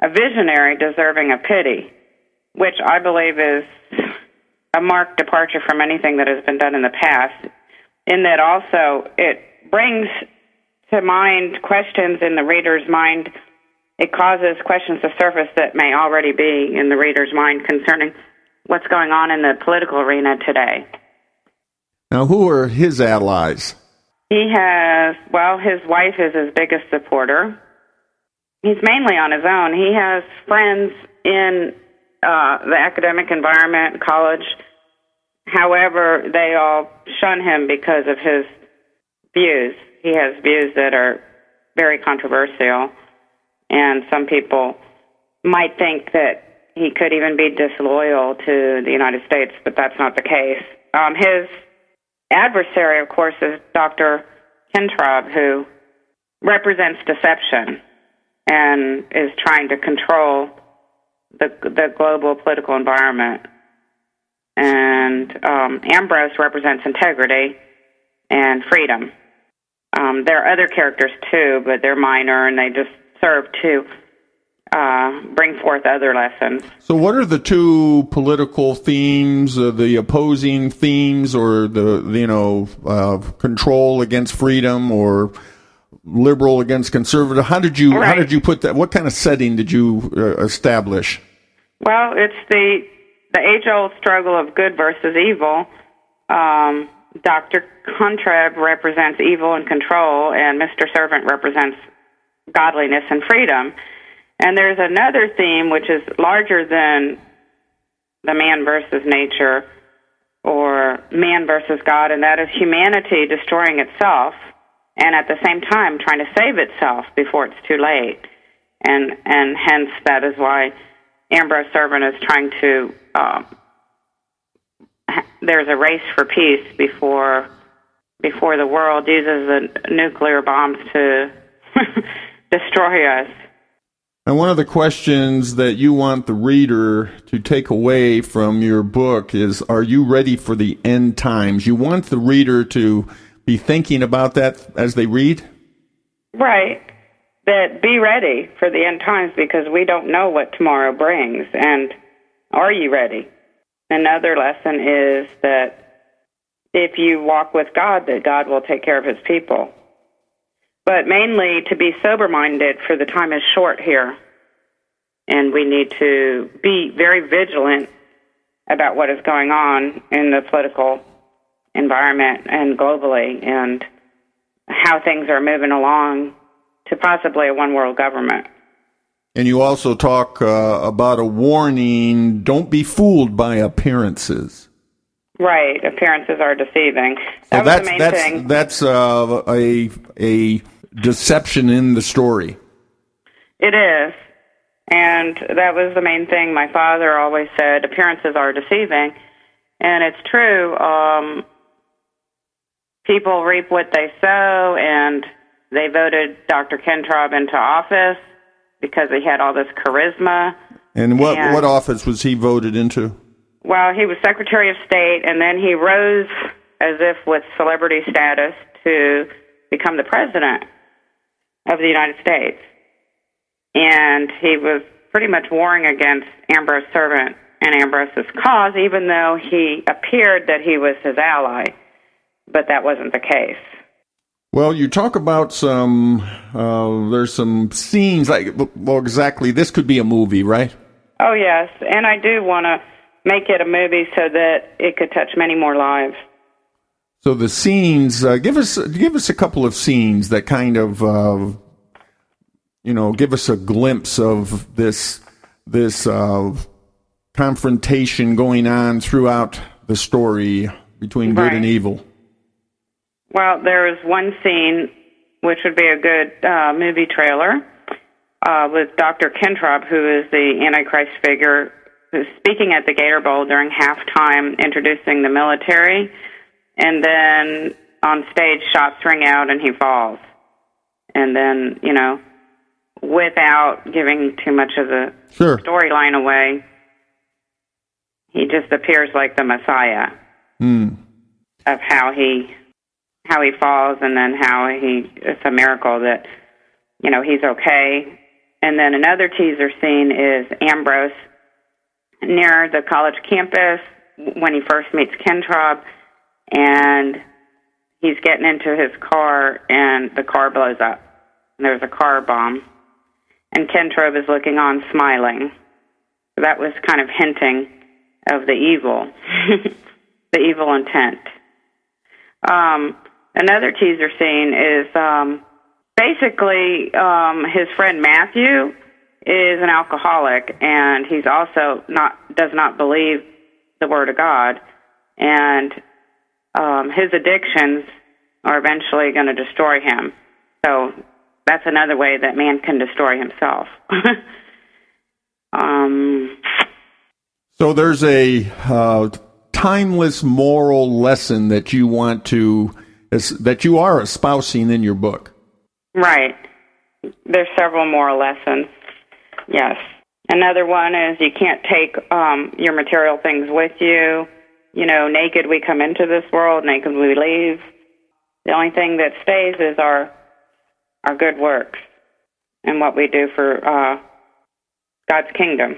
a visionary deserving of pity, which I believe is a marked departure from anything that has been done in the past. In that also it brings to mind questions in the reader's mind. It causes questions to surface that may already be in the reader's mind concerning what's going on in the political arena today. Now, who are his allies? He has, well, his wife is his biggest supporter. He's mainly on his own. He has friends in uh, the academic environment, college. However, they all shun him because of his views. He has views that are very controversial, and some people might think that he could even be disloyal to the United States, but that's not the case. Um, his adversary, of course, is Dr. Kintraub, who represents deception and is trying to control the the global political environment. And um, Ambrose represents integrity and freedom. Um, there are other characters too, but they're minor and they just serve to uh, bring forth other lessons. So, what are the two political themes, uh, the opposing themes, or the you know uh, control against freedom, or liberal against conservative? How did you how did you put that? What kind of setting did you uh, establish? Well, it's the the age old struggle of good versus evil. Um, Dr. Contrab represents evil and control, and Mr. Servant represents godliness and freedom. And there's another theme which is larger than the man versus nature or man versus God, and that is humanity destroying itself and at the same time trying to save itself before it's too late. And and hence that is why Ambrose Servant is trying to. Ha- there's a race for peace before before the world uses the nuclear bombs to [laughs] destroy us. And one of the questions that you want the reader to take away from your book is Are you ready for the end times? You want the reader to be thinking about that as they read? Right. That be ready for the end times because we don't know what tomorrow brings. And are you ready? Another lesson is that if you walk with God, that God will take care of his people. But mainly to be sober minded, for the time is short here. And we need to be very vigilant about what is going on in the political environment and globally and how things are moving along to possibly a one world government. And you also talk uh, about a warning don't be fooled by appearances. Right, appearances are deceiving. So That was that's the main that's thing. that's uh, a a deception in the story. It is. And that was the main thing. My father always said appearances are deceiving. And it's true. Um, people reap what they sow, and they voted Dr. Kentraub into office because he had all this charisma. And what And- what office was he voted into? Well, he was Secretary of State, and then he rose as if with celebrity status to become the President of the United States. And he was pretty much warring against Ambrose Servant and Ambrose's cause, even though he appeared that he was his ally. But that wasn't the case. Well, you talk about some. Uh, there's some scenes like well, exactly. This could be a movie, right? Oh, yes. And I do want to make it a movie so that it could touch many more lives. So the scenes. Uh, give us give us a couple of scenes that kind of uh, you know give us a glimpse of this this uh, confrontation going on throughout the story between good Right. and evil. Well, there is one scene which would be a good uh, movie trailer uh, with Dr. Kentrob, who is the Antichrist figure, who's speaking at the Gator Bowl during halftime, introducing the military, and then on stage, shots ring out and he falls, and then you know, without giving too much of the Sure. storyline away, he just appears like the Messiah Hmm. of how he how he falls and then how he it's a miracle that you know he's okay. And then another teaser scene is ambrose near the college campus when he first meets kentrob and he's getting into his car and the car blows up. And there's a car bomb and kentrob is looking on smiling. So that was kind of hinting of the evil [laughs] the evil intent. Um, another teaser scene is um, basically um, his friend Matthew is an alcoholic, and he's also not does not believe the word of God, and um, his addictions are eventually going to destroy him. So that's another way that man can destroy himself. [laughs] um, So there's a uh, timeless moral lesson that you want to that you are espousing in your book. Right. There's several more lessons. Yes. Another one is you can't take um, your material things with you. You know, naked we come into this world, naked we leave. The only thing that stays is our our good works and what we do for uh, God's kingdom.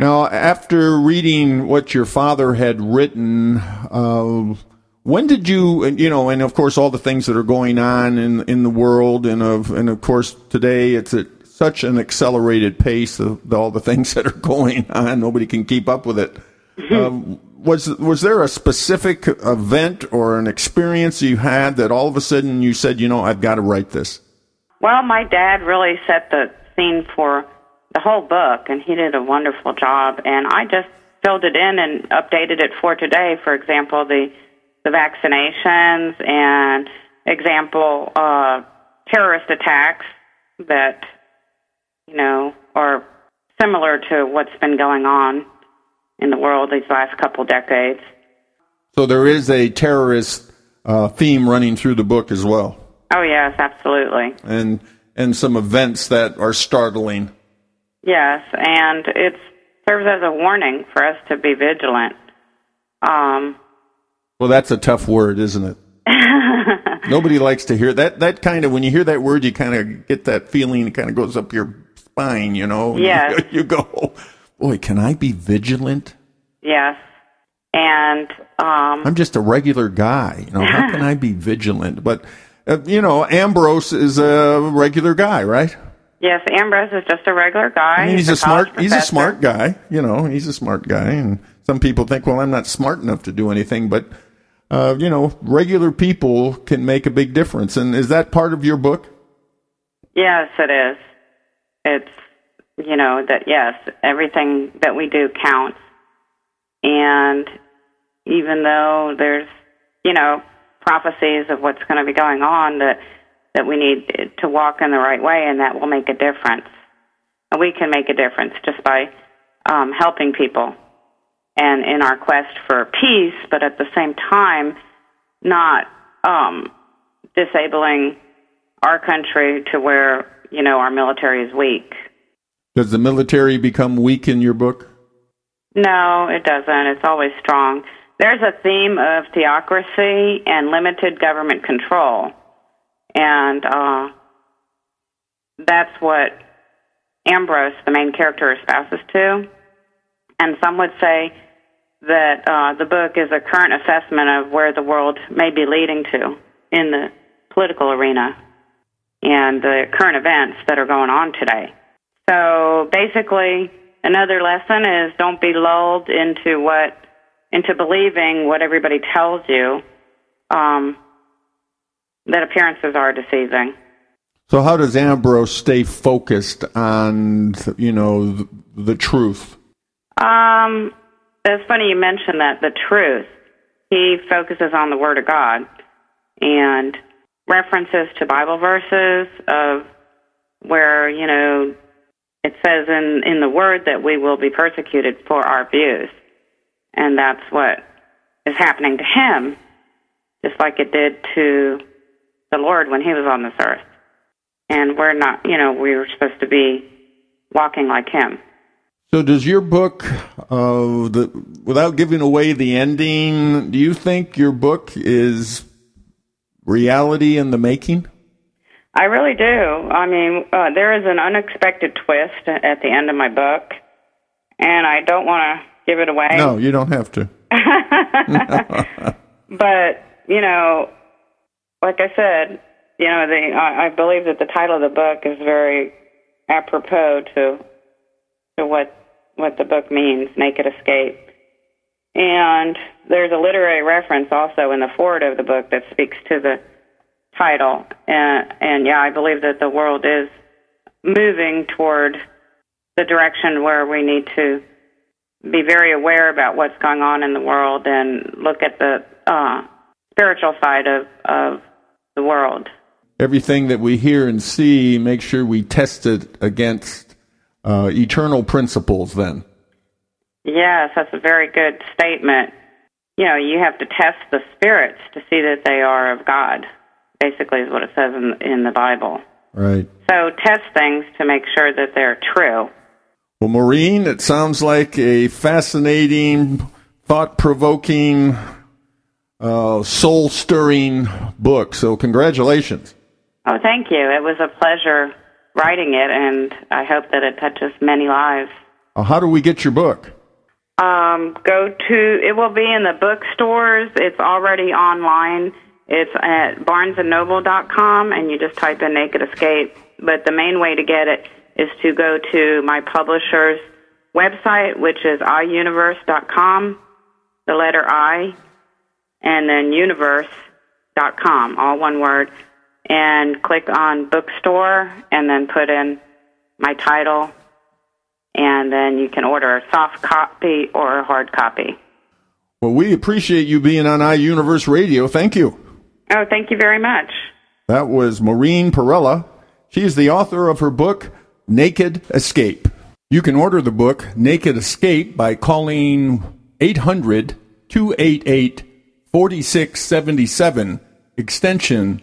Now, after reading what your father had written, uh, when did you, you know, and of course all the things that are going on in in the world, and of and of course today it's at such an accelerated pace of all the things [laughs] that are going on, nobody can keep up with it. Um, was was there a specific event or an experience you had that all of a sudden you said, you know, I've got to write this? Well, my dad really set the scene for the whole book, and he did a wonderful job. And I just filled it in and updated it for today. For example, the the vaccinations and example uh, terrorist attacks that you know are similar to what's been going on in the world these last couple decades. So there is a terrorist uh, theme running through the book as well. Oh yes, absolutely. and and some events that are startling. Yes, and it serves as a warning for us to be vigilant. Um, Well, that's a tough word, isn't it? [laughs] Nobody likes to hear that. That kind of when you hear that word, you kind of get that feeling. It kind of goes up your spine, you know. Yes. You go, boy, can I be vigilant? yes, and um, I'm just a regular guy. You know, how can I be vigilant? But uh, you know, Ambrose is a regular guy, right? yes, Ambrose is just a regular guy. I mean, he's, a college smart. He's a smart guy. You know, he's a smart guy, and some people think, well, I'm not smart enough to do anything, but uh, you know, regular people can make a big difference. And is that part of your book? Yes, it is. It's you know that yes, everything that we do counts, and even though there's you know prophecies of what's going to be going on, that that we need to walk in the right way, and that will make a difference. And we can make a difference just by um, helping people and in our quest for peace, but at the same time, not um, disabling our country to where you know our military is weak. Does the military become weak in your book? No, it doesn't. It's always strong. There's a theme of theocracy and limited government control, and uh, that's what Ambrose, the main character, espouses to. And some would say that uh, the book is a current assessment of where the world may be leading to in the political arena and the current events that are going on today. So basically, another lesson is don't be lulled into what into believing what everybody tells you. Um, that appearances are deceiving. So how does Ambrose stay focused on you know the, the truth? Um, it's funny you mentioned that the truth. He focuses on the Word of God, and references to Bible verses of where, you know, it says in, in the Word that we will be persecuted for our views. And that's what is happening to him, just like it did to the Lord when he was on this earth. And we're not, you know, we were supposed to be walking like him. So, does your book, uh, the, without giving away the ending, do you think your book is reality in the making? I really do. I mean, uh, there is an unexpected twist at the end of my book, and I don't want to give it away. No, you don't have to. [laughs] [laughs] but you know, like I said, you know, the I, I believe that the title of the book is very apropos to to what what the book means, Naked Escape. And there's a literary reference also in the foreword of the book that speaks to the title. And, and yeah, I believe that the world is moving toward the direction where we need to be very aware about what's going on in the world and look at the uh, spiritual side of, of the world. Everything that we hear and see, make sure we test it against uh, eternal principles then. Yes, that's a very good statement. You know, you have to test the spirits to see that they are of God, basically, is what it says in, in the Bible. Right. So test things to make sure that they're true. Well, Maureen, it sounds like a fascinating, thought provoking, uh, soul stirring book. So, congratulations. Oh, thank you. It was a pleasure writing it, and I hope that it touches many lives. Uh, how do we get your book? Um, go to, it will be in the bookstores. It's already online. It's at barnesandnoble.com, and you just type in Naked Escape. But the main way to get it is to go to my publisher's website, which is iuniverse.com, the letter I, and then universe.com, all one word, and click on bookstore and then put in my title, and then you can order a soft copy or a hard copy. Well, we appreciate you being on iUniverse Radio. Thank you. Oh, thank you very much. That was Maureen Parella. She is the author of her book, Naked Escape. You can order the book, Naked Escape, by calling 800 288 4677, extension